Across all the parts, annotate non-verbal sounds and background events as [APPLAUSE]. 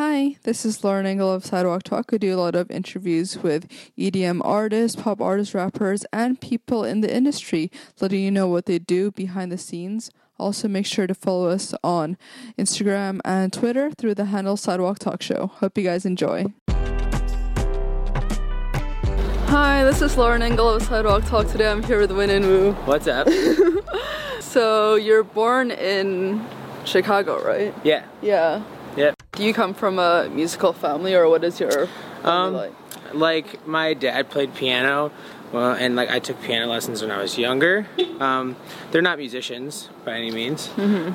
Hi, this is Lauren Engel of Sidewalk Talk. I do a lot of interviews with EDM artists, pop artists, rappers, and people in the industry, letting you know what they do behind the scenes. Also, make sure to follow us on Instagram and Twitter through the handle Sidewalk Talk Show. Hope you guys enjoy. Hi, this is Lauren Engel of Sidewalk Talk. Today I'm here with Win and Woo. What's up? [LAUGHS] So, you're born in Chicago, right? yeah. Yeah. Yep. Do you come from a musical family, or what is your family Um, like? Like my dad played piano, well, and like I took piano lessons when I was younger. Um, they're not musicians by any means,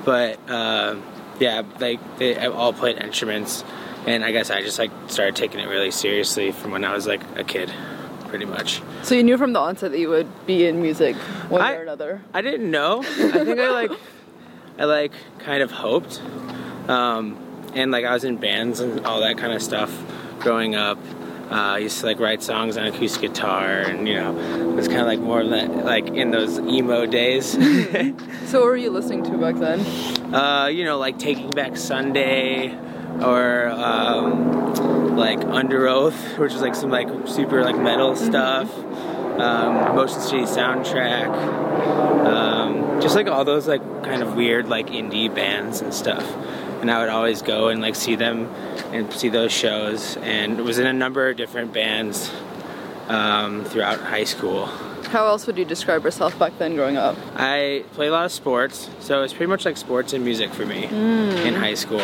but uh, yeah, like they all played instruments, and I guess I just like started taking it really seriously from when I was like a kid, pretty much. So you knew from the onset that you would be in music one way I- or another. I didn't know. I think I like, [LAUGHS] I like kind of hoped, um, and like I was in bands and all that kind of stuff growing up. Uh, I used to like write songs on acoustic guitar, and you know, it was kind of like more of that, like in those emo days. [LAUGHS] So what were you listening to back then? uh, you know, like Taking Back Sunday, or um, like Underoath, which is like some like super like metal stuff. Um, Motion City soundtrack, um, just like all those like kind of weird like indie bands and stuff. And I would always go and like see them and see those shows, and was in a number of different bands um, throughout high school. How else would you describe yourself back then growing up? I play a lot of sports, so it's pretty much like sports and music for me in high school.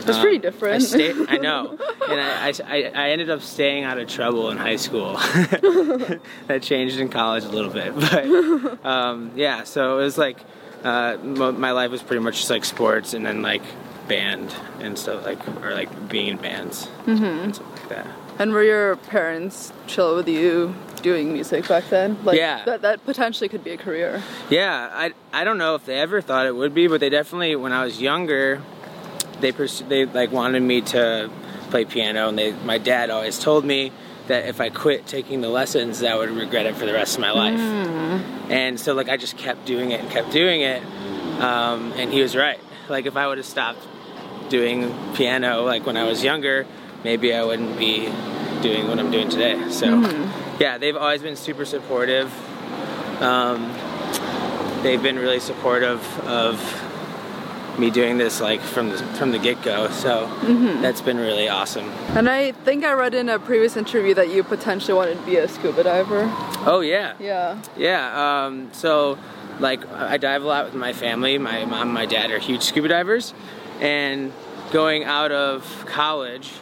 That's Um, pretty I, different. stayed, I [LAUGHS] know, and I, I, I ended up staying out of trouble in high school. [LAUGHS] that changed in college a little bit, [LAUGHS] but um, yeah. So it was like uh, my life was pretty much just like sports, and then like band and stuff like, or like being in bands Mm-hmm. and stuff like that. and were your parents chill with you doing music back then? Like Yeah. that that potentially could be a career. Yeah, I, I don't know if they ever thought it would be, but they definitely when I was younger, they pers- they like wanted me to play piano, and they my dad always told me that if I quit taking the lessons, that I would regret it for the rest of my life. And so like I just kept doing it and kept doing it, um, and he was right. Like if I would have stopped doing piano like when I was younger, maybe I wouldn't be doing what I'm doing today. So yeah, they've always been super supportive. Um, they've been really supportive of me doing this like from the from the get go. So that's been really awesome. And I think I read in a previous interview that you potentially wanted to be a scuba diver. Oh yeah, Yeah. yeah. Um, so like I dive a lot with my family. My mom, and my dad are huge scuba divers, and going out of college,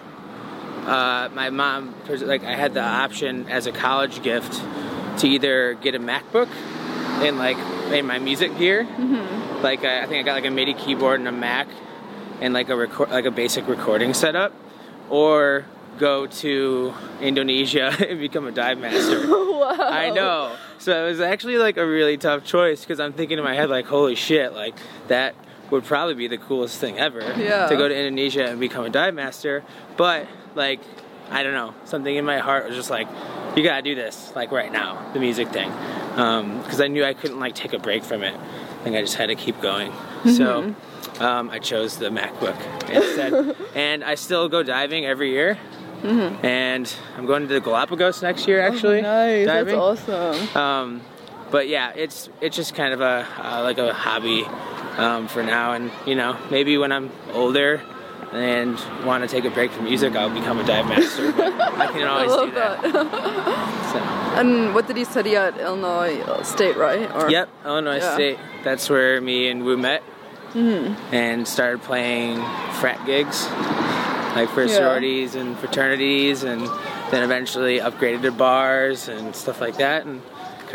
uh, my mom like I had the option as a college gift to either get a MacBook and like in my music gear. Like I, I think I got like a MIDI keyboard and a Mac and like a record like a basic recording setup, or go to Indonesia [LAUGHS] and become a dive master. [LAUGHS] I know. So it was actually like a really tough choice because I'm thinking in my head like, holy shit, like that would probably be the coolest thing ever Yeah. to go to Indonesia and become a dive master. But like, I don't know, something in my heart was just like, you gotta do this like right now, the music thing, because I knew I couldn't like take a break from it. I think I just had to keep going. So. Um, I chose the MacBook instead, [LAUGHS] and I still go diving every year. And I'm going to the Galapagos next year, actually. Oh, nice. diving. That's awesome. Um, but yeah, it's it's just kind of a uh, like a hobby um, for now, and you know maybe when I'm older and want to take a break from music, I'll become a dive master. But I can [LAUGHS] I always love do that. that. So. and what did you study at Illinois State, right? Or Yep, Illinois Yeah. State. That's where me and Wu met, and started playing frat gigs, like for Yeah. sororities and fraternities, and then eventually upgraded to bars and stuff like that, and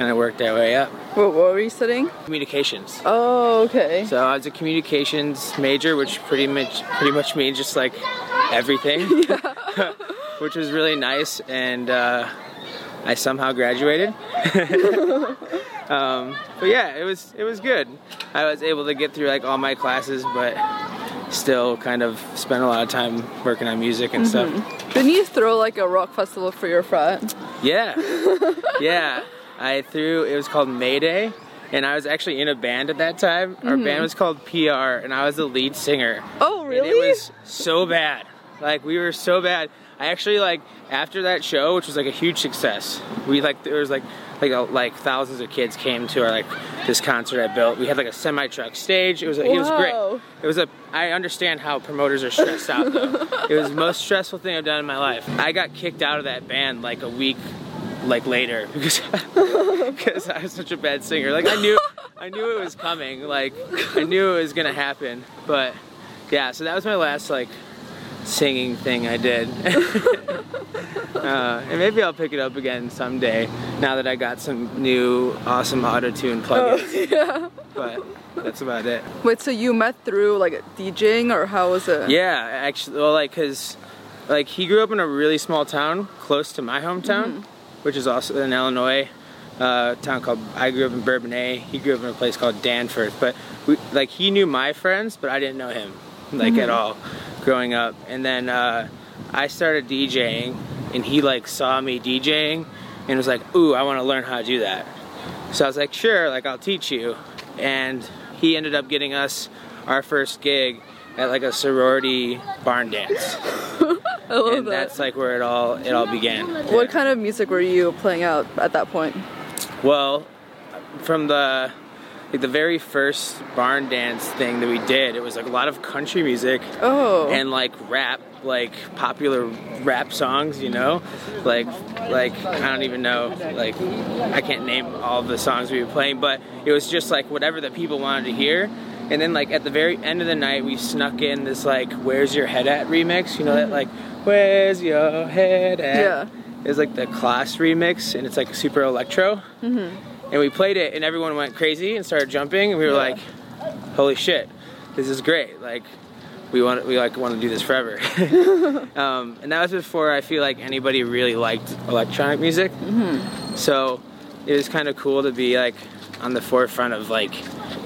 kind of worked our way up. What, what were you studying? Communications. Oh, okay. So I was a communications major, which pretty much pretty much means just like everything, [LAUGHS] [LAUGHS] which was really nice, and uh, I somehow graduated. [LAUGHS] um, but yeah, it was it was good. I was able to get through like all my classes, but still kind of spent a lot of time working on music and stuff. Didn't you throw like a rock festival for your frat? Yeah, yeah. I threw. It was called Mayday, and I was actually in a band at that time. Our mm-hmm. band was called PR, and I was the lead singer. Oh, And really? it was so bad. like we were so bad. I actually like after that show, which was like a huge success. We like there was like like a, like thousands of kids came to our like this concert I built. We had like a semi truck stage. It was it was great. It was a. I understand how promoters are stressed out though. [LAUGHS] it was the most stressful thing I've done in my life. I got kicked out of that band like a week like later [LAUGHS] because because I was such a bad singer. Like I knew I knew it was coming. Like I knew it was gonna happen. But yeah, so that was my last like singing thing I did. [LAUGHS] uh, and maybe I'll pick it up again someday now that I got some new awesome auto tune plugins. yeah. But that's about it. Wait, so you met through like DJing or how was it? Yeah, actually, well, like, cause, like, he grew up in a really small town close to my hometown, which is also in Illinois. Uh, town called I grew up in Bourbonnais. He grew up in a place called Danforth. But we, like, he knew my friends, but I didn't know him, like, at all, growing up. And then uh, I started DJing, and he like saw me DJing, and was like, "Ooh, I want to learn how to do that." So I was like, "Sure, like, I'll teach you." And he ended up getting us our first gig at like a sorority barn dance, [LAUGHS] I love and that. that's like where it all it all began. What kind of music were you playing out at that point? Well, from the like the very first barn dance thing that we did, it was like a lot of country music Oh. and like rap, like popular rap songs, you know, like like I don't even know, like I can't name all the songs we were playing, but it was just like whatever that people wanted to hear. And then like at the very end of the night, we snuck in this like "Where's Your Head At" remix. You know that like "Where's Your Head At." Yeah. It's like the class remix, and it's like super electro. Mm-hmm. And we played it, and everyone went crazy and started jumping, and we were like, "Holy shit, this is great!" Like, we want we like want to do this forever. [LAUGHS] um, and that was before I feel like anybody really liked electronic music. Mm-hmm. So it was kind of cool to be like on the forefront of like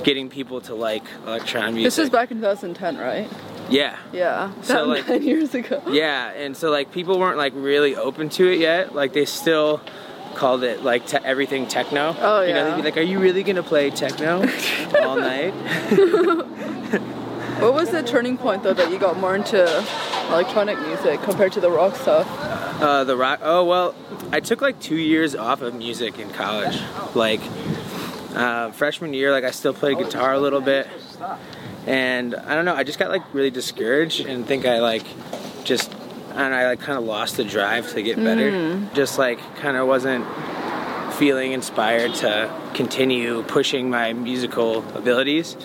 getting people to like electronic music. this was back in 2010, right? yeah. Yeah. So, like- nine years ago. Yeah, and so like people weren't like really open to it yet. Like they still called it like te- everything techno. Oh, You know, yeah. they'd be like, "Are you really gonna play techno [LAUGHS] all night?" What was the turning point though that you got more into electronic music compared to the rock stuff? Uh, the rock. Oh well, I took like two years off of music in college. Like uh, freshman year, like I still played guitar a little bit, and I don't know. I just got like really discouraged and think I like just and. I like kind of lost the drive to get better. Just like kind of wasn't feeling inspired to continue pushing my musical abilities.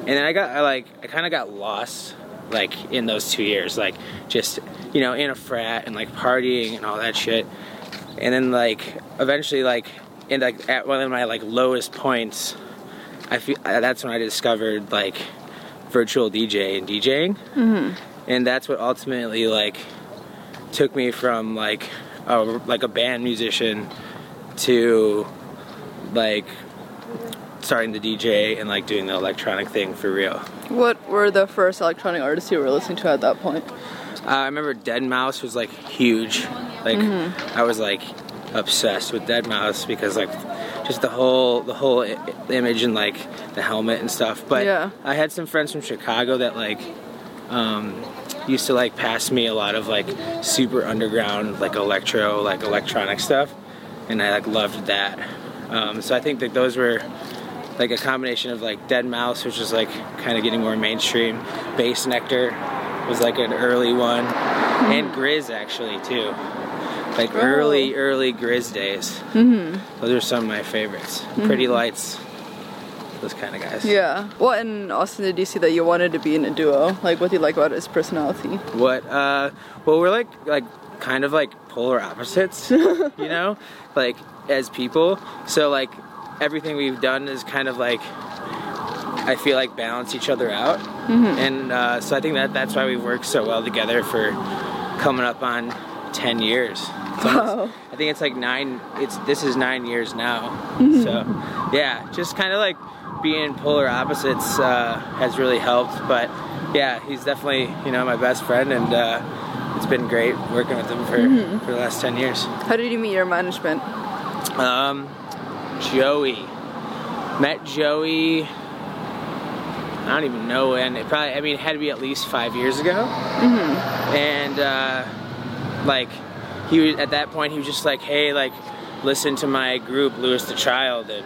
And then I got I like I kind of got lost like in those two years, like just you know in a frat and like partying and all that shit. And then like eventually like in like at one of my like lowest points, I feel uh, that's when I discovered like virtual DJ and DJing, and that's what ultimately like took me from like a, like a band musician to like starting to DJ and like doing the electronic thing for real. What were the first electronic artists you were listening to at that point? Uh, I remember Deadmau5 was like huge. Like I was like obsessed with Deadmau5 because like just the whole the whole image and like the helmet and stuff. But Yeah. I had some friends from Chicago that like um, used to like pass me a lot of like super underground like electro like electronic stuff, and I like loved that. Um, so I think that those were like a combination of like Deadmau5, which was like kind of getting more mainstream. Bassnectar was like an early one, and Grizz actually too. Like early, early Grizz days. Mm-hmm. Those are some of my favorites. Pretty Lights, those kind of guys. Yeah. What in Austin did you see that you wanted to be in a duo? Like, what do you like about his personality? What? Uh, well, we're like like kind of like polar opposites, [LAUGHS] you know, like as people. So like everything we've done is kind of like I feel like balance each other out, and uh, so I think that that's why we've worked so well together for coming up on ten years. [LAUGHS] Wow. I think it's like nine. It's this is nine years now. So yeah, just kind of like being polar opposites uh, has really helped. But yeah, he's definitely you know my best friend, and uh, it's been great working with him for for the last ten years. How did you meet your management? Um, Joey. Met Joey. I don't even know when. It probably. I mean, it had to be at least five years ago. Mm-hmm. and uh, like he was at that point he was just like, hey, like listen to my group, Louis The Child, and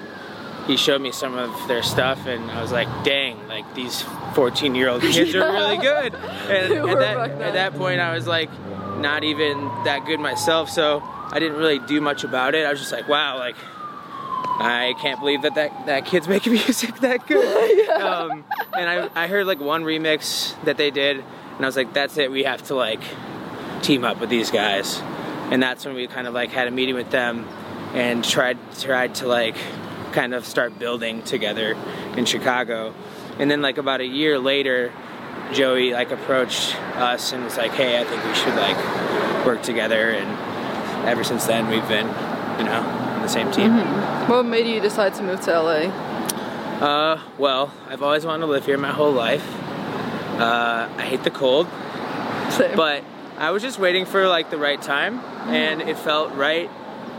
he showed me some of their stuff, and I was like, dang, like these 14 year old kids are really good. [LAUGHS] And at that, at that point, I was like, not even that good myself, so I didn't really do much about it. I was just like, wow, like. I can't believe that that, that kid's [LAUGHS] making music that good. [LAUGHS] um, and I, I heard like one remix that they did, and I was like, that's it. We have to like team up with these guys. And that's when we kind of like had a meeting with them and tried tried to like kind of start building together in Chicago. And then like about a year later, Joey like approached us and was like, "Hey, I think we should like work together." And ever since then, we've been, you know, on the same team. What made you decide to move to LA? Uh, well, I've always wanted to live here my whole life. Uh, I hate the cold, Same. but I was just waiting for like the right time, and it felt right.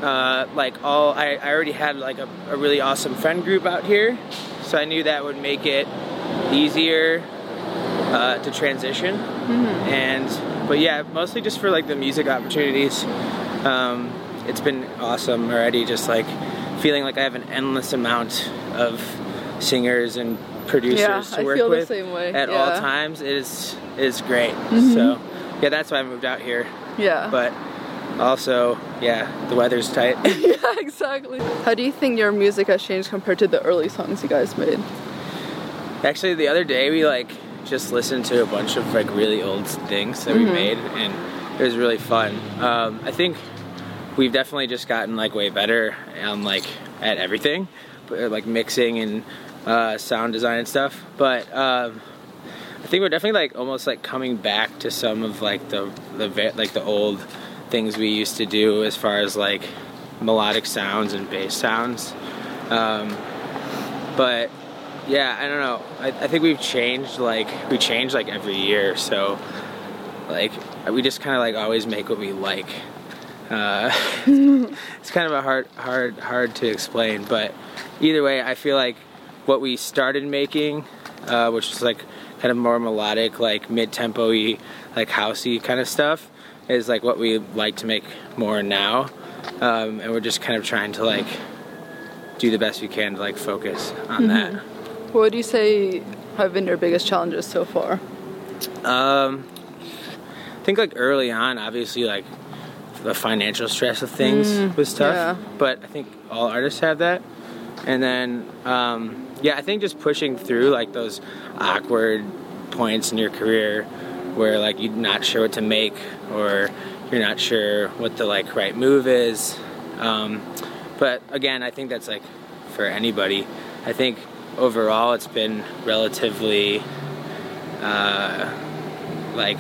Uh, like all, I, I already had like a, a really awesome friend group out here, so I knew that would make it easier uh, to transition. And but yeah, mostly just for like the music opportunities. Um, it's been awesome already. Just like feeling like I have an endless amount of singers and producers Yeah, to work with at all yeah. Mm-hmm. times. It is is great. So yeah, that's why I moved out here. yeah. But also, yeah, the weather's tight. [LAUGHS] yeah, exactly. How do you think your music has changed compared to the early songs you guys made? Actually, the other day we like just listened to a bunch of like really old things that we made, and it was really fun. Um, I think we've definitely just gotten like way better on like at everything, but, like mixing and uh, sound design and stuff. But um, I think we're definitely like almost like coming back to some of like the the like the old things we used to do as far as like melodic sounds and bass sounds. Um, but yeah, I don't know. I, I think we've changed like we change like every year, so like we just kind of like always make what we like. Uh, [LAUGHS] it's kind of a hard, hard, hard to explain, but either way, I feel like what we started making, uh, which is like kind of more melodic, like mid-tempo-y, like housey kind of stuff, is like what we like to make more now, um, and we're just kind of trying to like do the best we can to like focus on that. What would you say have been your biggest challenges so far? Um, I think like early on, obviously like the financial stress of things was tough, yeah. but I think all artists have that. And then, um, yeah, I think just pushing through like those awkward points in your career where like you're not sure what to make or you're not sure what the like right move is. Um, but again, I think that's like for anybody. I think overall it's been relatively uh, like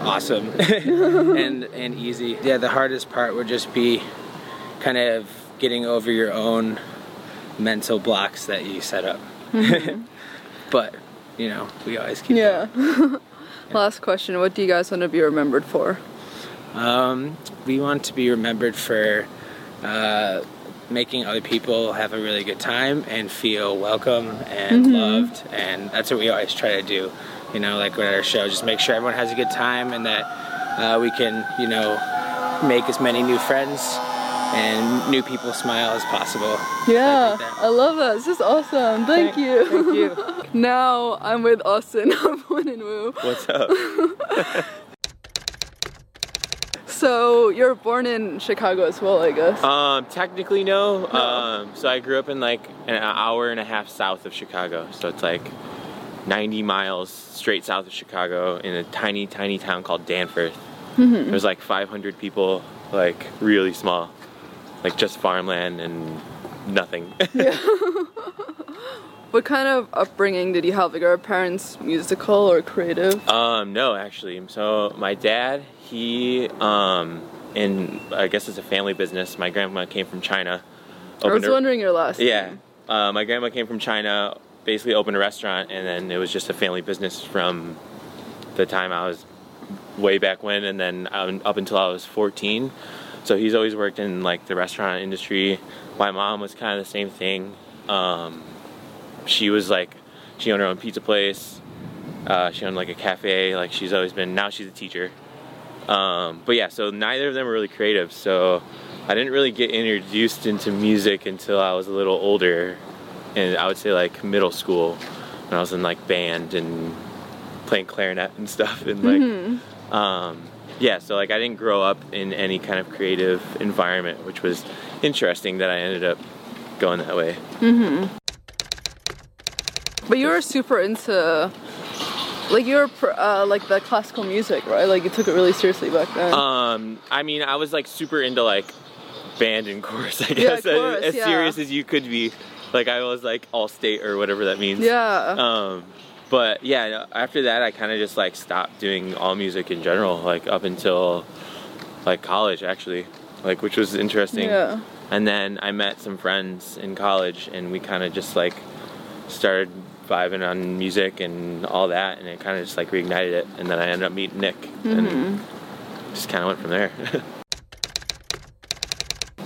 awesome [LAUGHS] and and easy. Yeah, the hardest part would just be kind of getting over your own mental blocks that you set up. [LAUGHS] but you know, we always keep. Yeah. [LAUGHS] Last question. What do you guys want to be remembered for? Um, we want to be remembered for uh, making other people have a really good time and feel welcome and loved, and that's what we always try to do. You know, like at our show, just make sure everyone has a good time and that uh, we can, you know, make as many new friends and new people smile as possible. Yeah, I I love that. This is awesome. Thank, you. Thank you. [LAUGHS] Now I'm with Austin of Win and Woo. What's up? [LAUGHS] So you're born in Chicago as well, I guess. um, technically no. Um, so I grew up in like an hour and a half south of Chicago. So it's like 90 miles straight south of Chicago in a tiny, tiny town called Danforth. There's like 500 people, like really small, like just farmland and nothing. [LAUGHS] What kind of upbringing did you have? Like, are your parents musical or creative? Um, no, actually. So my dad, he, um, in I guess it's a family business. My grandma came from China. I was a- wondering your last. Yeah, name. uh, my grandma came from China. Basically, opened a restaurant, and then it was just a family business from the time I was way back when, and then um, up until I was 14. So he's always worked in like the restaurant industry. My mom was kind of the same thing. Um, she was like, she owned her own pizza place. Uh, she owned like a cafe. Like she's always been. Now she's a teacher. Um, but yeah, so neither of them were really creative. So I didn't really get introduced into music until I was a little older, and I would say like middle school when I was in like band and playing clarinet and stuff. And like, um, yeah, so like I didn't grow up in any kind of creative environment, which was interesting that I ended up going that way. But you were super into, like you were uh, like the classical music, right? Like you took it really seriously back then. Um, I mean, I was like super into like band and chorus, I Yeah, guess, [LAUGHS] chorus, as, as yeah. serious as you could be. Like I was like all state or whatever that means. yeah. Um, but yeah, after that, I kind of just like stopped doing all music in general, like up until like college actually, like which was interesting. Yeah. And then I met some friends in college, and we kind of just like started vibing on music and all that, and it kind of just like reignited it. And then I ended up meeting Nick, and Mm-hmm. just kind of went from there. [LAUGHS]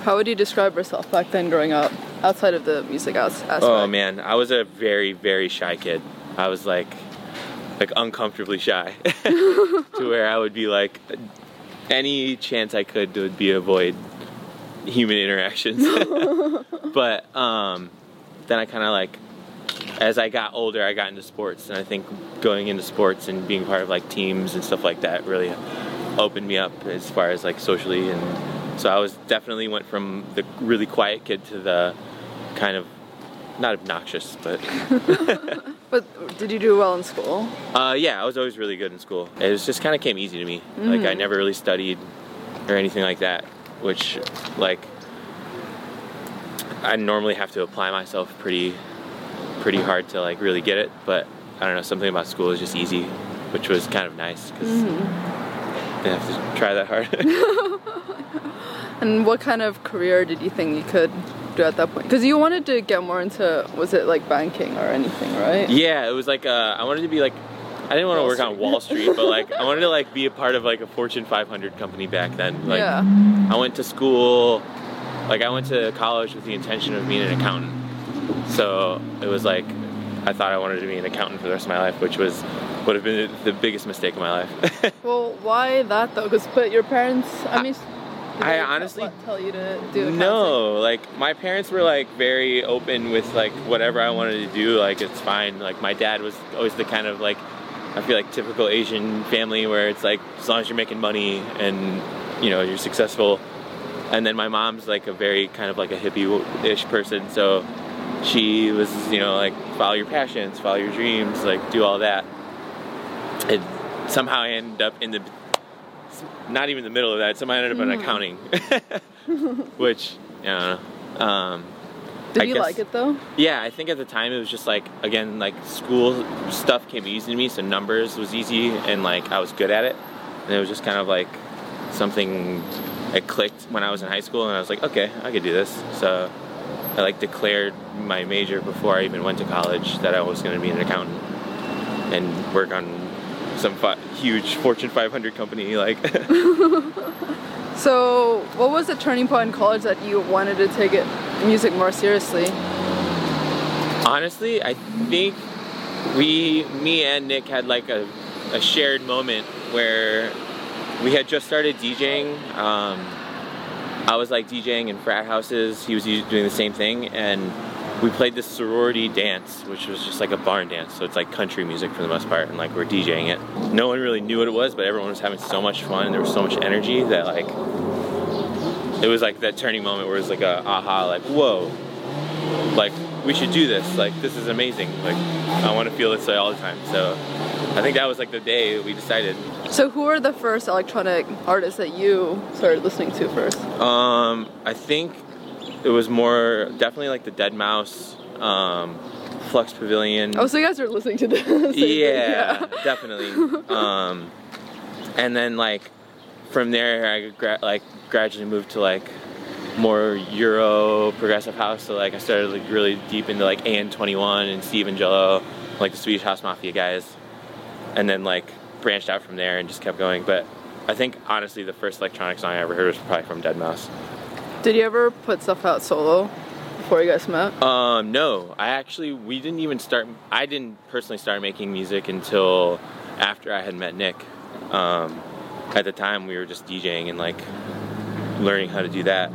How would you describe yourself back then, growing up, outside of the music aspect? Oh man, I was a very very shy kid. I was like like uncomfortably shy [LAUGHS] to [LAUGHS] where I would be like any chance I could would be avoid human interactions. [LAUGHS] but um then I kind of like as I got older, I got into sports and I think going into sports and being part of like teams and stuff like that really opened me up as far as like socially and so I was definitely went from the really quiet kid to the kind of not obnoxious, but But did you do well in school? uh, yeah, I was always really good in school. It was just kind of came easy to me. Like I never really studied or anything like that, which like I normally have to apply myself pretty pretty hard to like really get it. But I don't know, something about school is just easy, which was kind of nice because didn't have to try that hard. [LAUGHS] [LAUGHS] And what kind of career did you think you could do at that point? Because you wanted to get more into, was it like banking or anything, right? Yeah, it was like uh, I wanted to be like I didn't want to work on Wall Street, but like I wanted to like be a part of like a Fortune 500 company back then. Like yeah. I went to school, like I went to college with the intention of being an accountant. So it was like I thought I wanted to be an accountant for the rest of my life, which was would have been the biggest mistake of my life. [LAUGHS] Well, why that though? Because but your parents, I mean, I honestly- tell you to do no, like my parents were like very open with like whatever I wanted to do, like it's fine. Like my dad was always the kind of like I feel like typical Asian family where it's like as long as you're making money and you know you're successful. And then my mom's like a very kind of like a hippie-ish person, so she was you know like follow your passions, follow your dreams, like do all that. And somehow I ended up in the not even the middle of that. Somehow I ended up in accounting, [LAUGHS] which yeah. Um, Did I you guess- like it though? yeah, I think at the time it was just like again like school stuff came easy to me, so numbers was easy and like I was good at it, and it was just kind of like something it clicked when I was in high school, and I was like, okay, I could do this. So I like declared my major before I even went to college that I was going to be an accountant and work on some fi- huge Fortune 500 company like. [LAUGHS] So, what was the turning point in college that you wanted to take it music more seriously? Honestly, I think we, me and Nick had like a, a shared moment where we had just started DJing. Um, I was like DJing in frat houses. He was doing the same thing, and we played this sorority dance, which was just like a barn dance. So it's like country music for the most part, and like we're DJing it. No one really knew what it was, but everyone was having so much fun. And there was so much energy that like it was like that turning moment where it was like a aha, like whoa, like we should do this like this is amazing like i want to feel this way all the time so i think that was like the day we decided So, who were the first electronic artists that you started listening to first? um i think it was more definitely like the Deadmau5 um flux pavilion Oh, so you guys were listening to this? [LAUGHS] thing, yeah, definitely um and then like from there i gra- like gradually moved to like more Euro progressive house. So like I started like really deep into like AN21 and Steve Angello, like the Swedish House Mafia guys, and then like branched out from there and just kept going. But I think honestly the first electronic song I ever heard was probably from Deadmau5. Did you ever put stuff out solo before you guys met? Um, no, I actually we didn't even start. I didn't personally start making music until after I had met Nick. Um, at the time we were just DJing and like learning how to do that.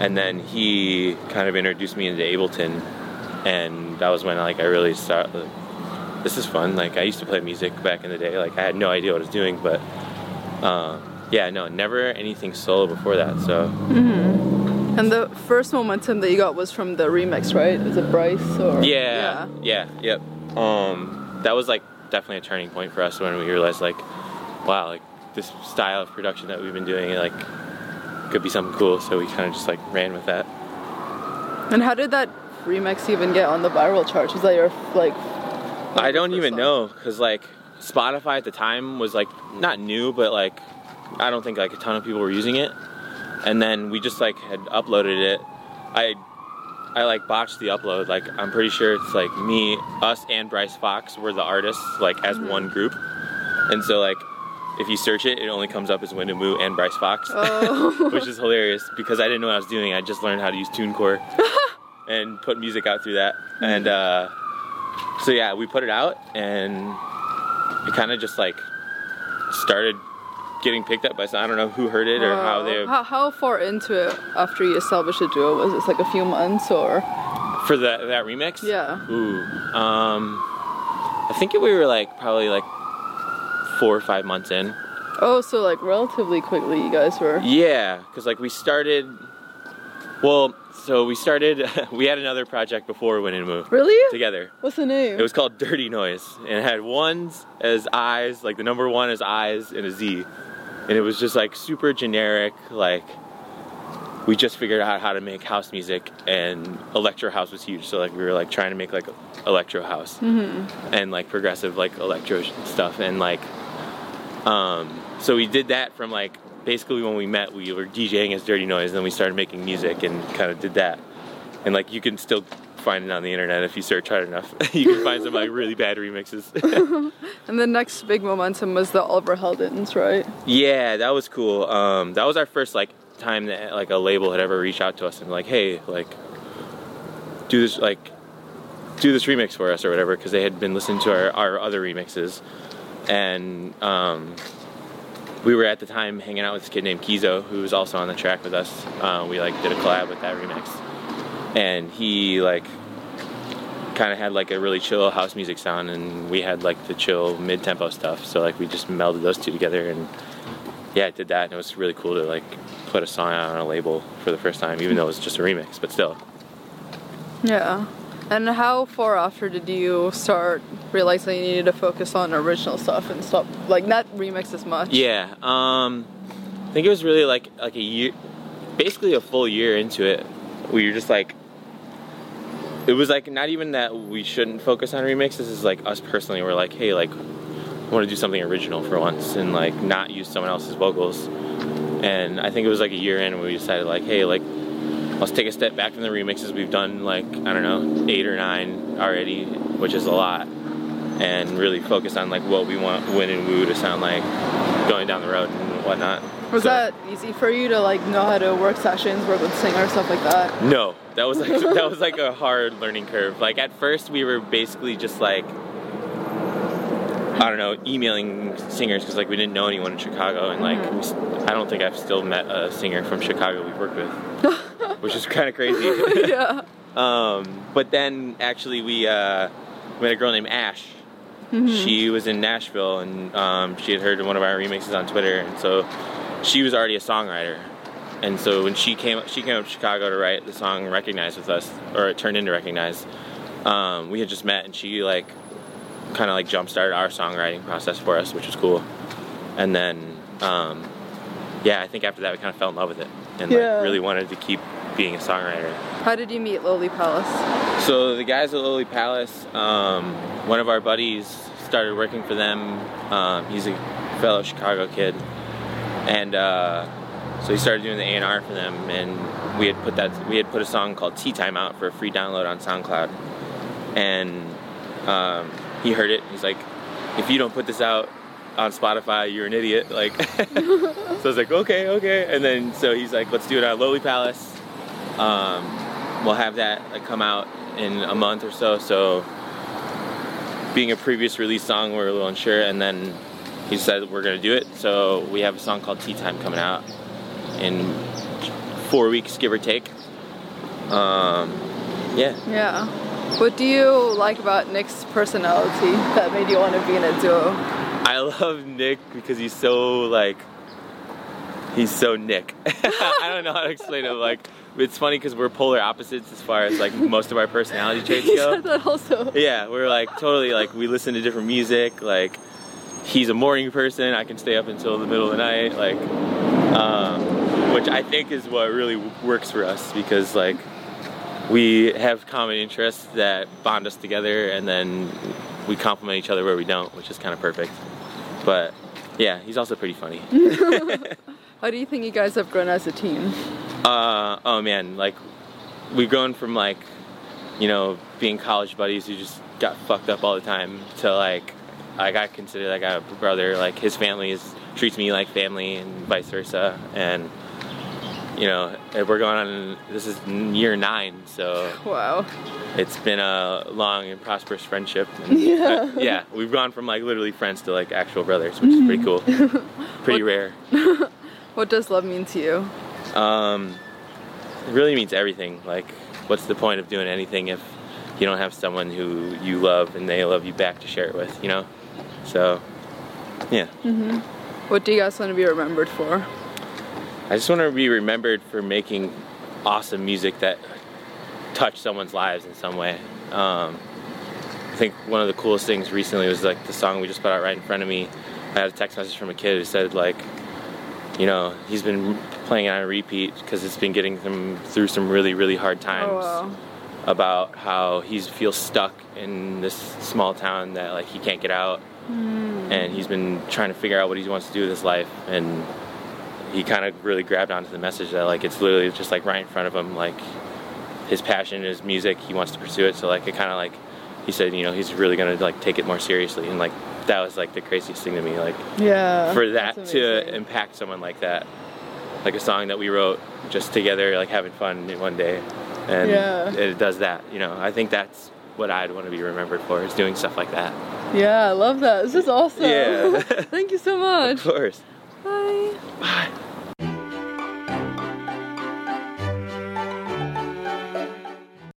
And then he kind of introduced me into Ableton, and that was when like I really started. This is fun. Like I used to play music back in the day. Like I had no idea what I was doing, but uh, yeah, no, never anything solo before that. So And the first momentum that you got was from the remix, right? Is it Bryce or? Yeah, yeah, yep. Um, that was like definitely a turning point for us when we realized like, wow, like this style of production that we've been doing like could be something cool. So we kind of just like ran with that. And how did that remix even get on the viral charts? Was that your like? I don't even song? know because like Spotify at the time was like not new, but like I don't think like a ton of people were using it. And then we just like had uploaded it. I I like botched the upload. Like I'm pretty sure it's like me, us, and Bryce Fox were the artists like as one group. And so like if you search it, it only comes up as Win and Woo and Bryce Fox, Oh. [LAUGHS] which is hilarious because I didn't know what I was doing. I just learned how to use TuneCore [LAUGHS] and put music out through that. And uh, so yeah, we put it out and it kind of just like started getting picked up by some. I don't know who heard it or how they How, how far into it after you established a duo was it? Like a few months or? for that that remix. Yeah. Ooh, um, I think we were like probably like four or five months in. Oh, so like relatively quickly you guys were. Yeah, because like we started. Well, so we started. [LAUGHS] we had another project before Win and Woo Really? together. What's the name? It was called Dirty Noise, and it had ones as eyes, like the number one as eyes and a Z, and it was just like super generic. Like we just figured out how to make house music, and electro house was huge. So like we were like trying to make like electro house and like progressive like electro stuff, and like um, so we did that from like basically when we met, we were DJing as Dirty Noise, and then we started making music and kind of did that. And like you can still find it on the internet if you search hard enough. [LAUGHS] you can find some like really bad remixes. [LAUGHS] [LAUGHS] and the next big momentum was the Oliver Heldens, right? yeah, that was cool. Um, that was our first like time that like a label had ever reached out to us and like, hey, like do this like do this remix for us or whatever because they had been listening to our, our other remixes and um, we were at the time hanging out with this kid named Kizo who was also on the track with us uh, we like did a collab with that remix and he like kind of had like a really chill house music sound and we had like the chill mid-tempo stuff so like we just melded those two together and yeah, I did that, and it was really cool to like put a song out on a label for the first time, even though it was just a remix, but still. Yeah. And how far after did you start realizing you needed to focus on original stuff and stop like not remix as much? Yeah, um, I think it was really like like a year, basically a full year into it. We were just like, it was like not even that we shouldn't focus on remixes. Is like us personally, we're like, hey, like, I want to do something original for once and like not use someone else's vocals. And I think it was like a year in when we decided like, hey, like, let's take a step back from the remixes. We've done like I don't know eight or nine already, which is a lot, and really focus on like what we want Win and Woo to sound like going down the road and whatnot. Was So- that easy for you to like know how to work sessions, work with singers, stuff like that? No, that was like [LAUGHS] that was like a hard learning curve. Like at first we were basically just like I don't know, emailing singers because like we didn't know anyone in Chicago, and like we, s- I don't think I've still met a singer from Chicago we've worked with, [LAUGHS] which is kind of crazy. [LAUGHS] yeah. um, but then actually we uh, we met a girl named Ash. She was in Nashville, and um, she had heard one of our remixes on Twitter, and so she was already a songwriter. And so when she came, she came up to Chicago to write the song "Recognize" with us, or it turned into "Recognize." Um, we had just met, and she like kind of like jump started our songwriting process for us, which was cool. And then, um, yeah, I think after that we kind of fell in love with it, and Yeah. like really wanted to keep being a songwriter. How did you meet Lowly Palace? So the guys at Lowly Palace, um, one of our buddies started working for them. Um, he's a fellow Chicago kid, and uh, so he started doing the A and R for them. And we had put that we had put a song called "Tea Time" out for a free download on SoundCloud, and um, he heard it. He's like, "If you don't put this out." On Spotify, you're an idiot. Like, [LAUGHS] so I was like, okay, okay. And then so he's like, let's do it on Lowly Palace. Um, we'll have that like, come out in a month or so. So, being a previous release song, we're a little unsure. And then he said we're gonna do it. So we have a song called Tea Time coming out in four weeks, give or take. Um, yeah. Yeah. What do you like about Nick's personality that made you want to be in a duo? I love Nick because he's so like he's so Nick. [LAUGHS] I don't know how to explain it. Like it's funny because we're polar opposites as far as like most of our personality traits [LAUGHS] He go. said that also. Yeah, we're like totally like we listen to different music. Like he's a morning person. I can stay up until the middle of the night. Like, um, which I think is what really works for us because like we have common interests that bond us together, and then we complement each other where we don't, which is kind of perfect. But yeah, he's also pretty funny. [LAUGHS] [LAUGHS] How do you think you guys have grown as a team? Uh, oh man, like we've grown from like, you know, being college buddies who just got fucked up all the time to like, like I consider like a brother. Like his family is treats me like family and vice versa. And you know, we're going on. This is year nine, so Wow. it's been a long and prosperous friendship. [LAUGHS] And, Yeah. uh, yeah, we've gone from like literally friends to like actual brothers, which is pretty cool. [LAUGHS] pretty What- rare. [LAUGHS] What does love mean to you? Um, it really means everything. Like, what's the point of doing anything if you don't have someone who you love and they love you back to share it with, you know? So, yeah. What do you guys want to be remembered for? I just want to be remembered for making awesome music that touched someone's lives in some way. Um, I think one of the coolest things recently was like the song we just put out right in front of me. I had a text message from a kid who said like, you know, he's been playing it on repeat because it's been getting him through some really, really hard times. Oh wow. About how he feels stuck in this small town that like he can't get out, Mm. and he's been trying to figure out what he wants to do with his life, and he kind of really grabbed onto the message that like it's literally just like right in front of him, like his passion is music, he wants to pursue it, so like it kind of like he said, you know, he's really gonna like take it more seriously, and like that was like the craziest thing to me, like Yeah. for that to impact someone like that like a song that we wrote just together like having fun one day and Yeah. it does that you know i think that's what i'd want to be remembered for is doing stuff like that Yeah, I love that. This is awesome. Yeah. [LAUGHS] Thank you so much. of course Bye. bye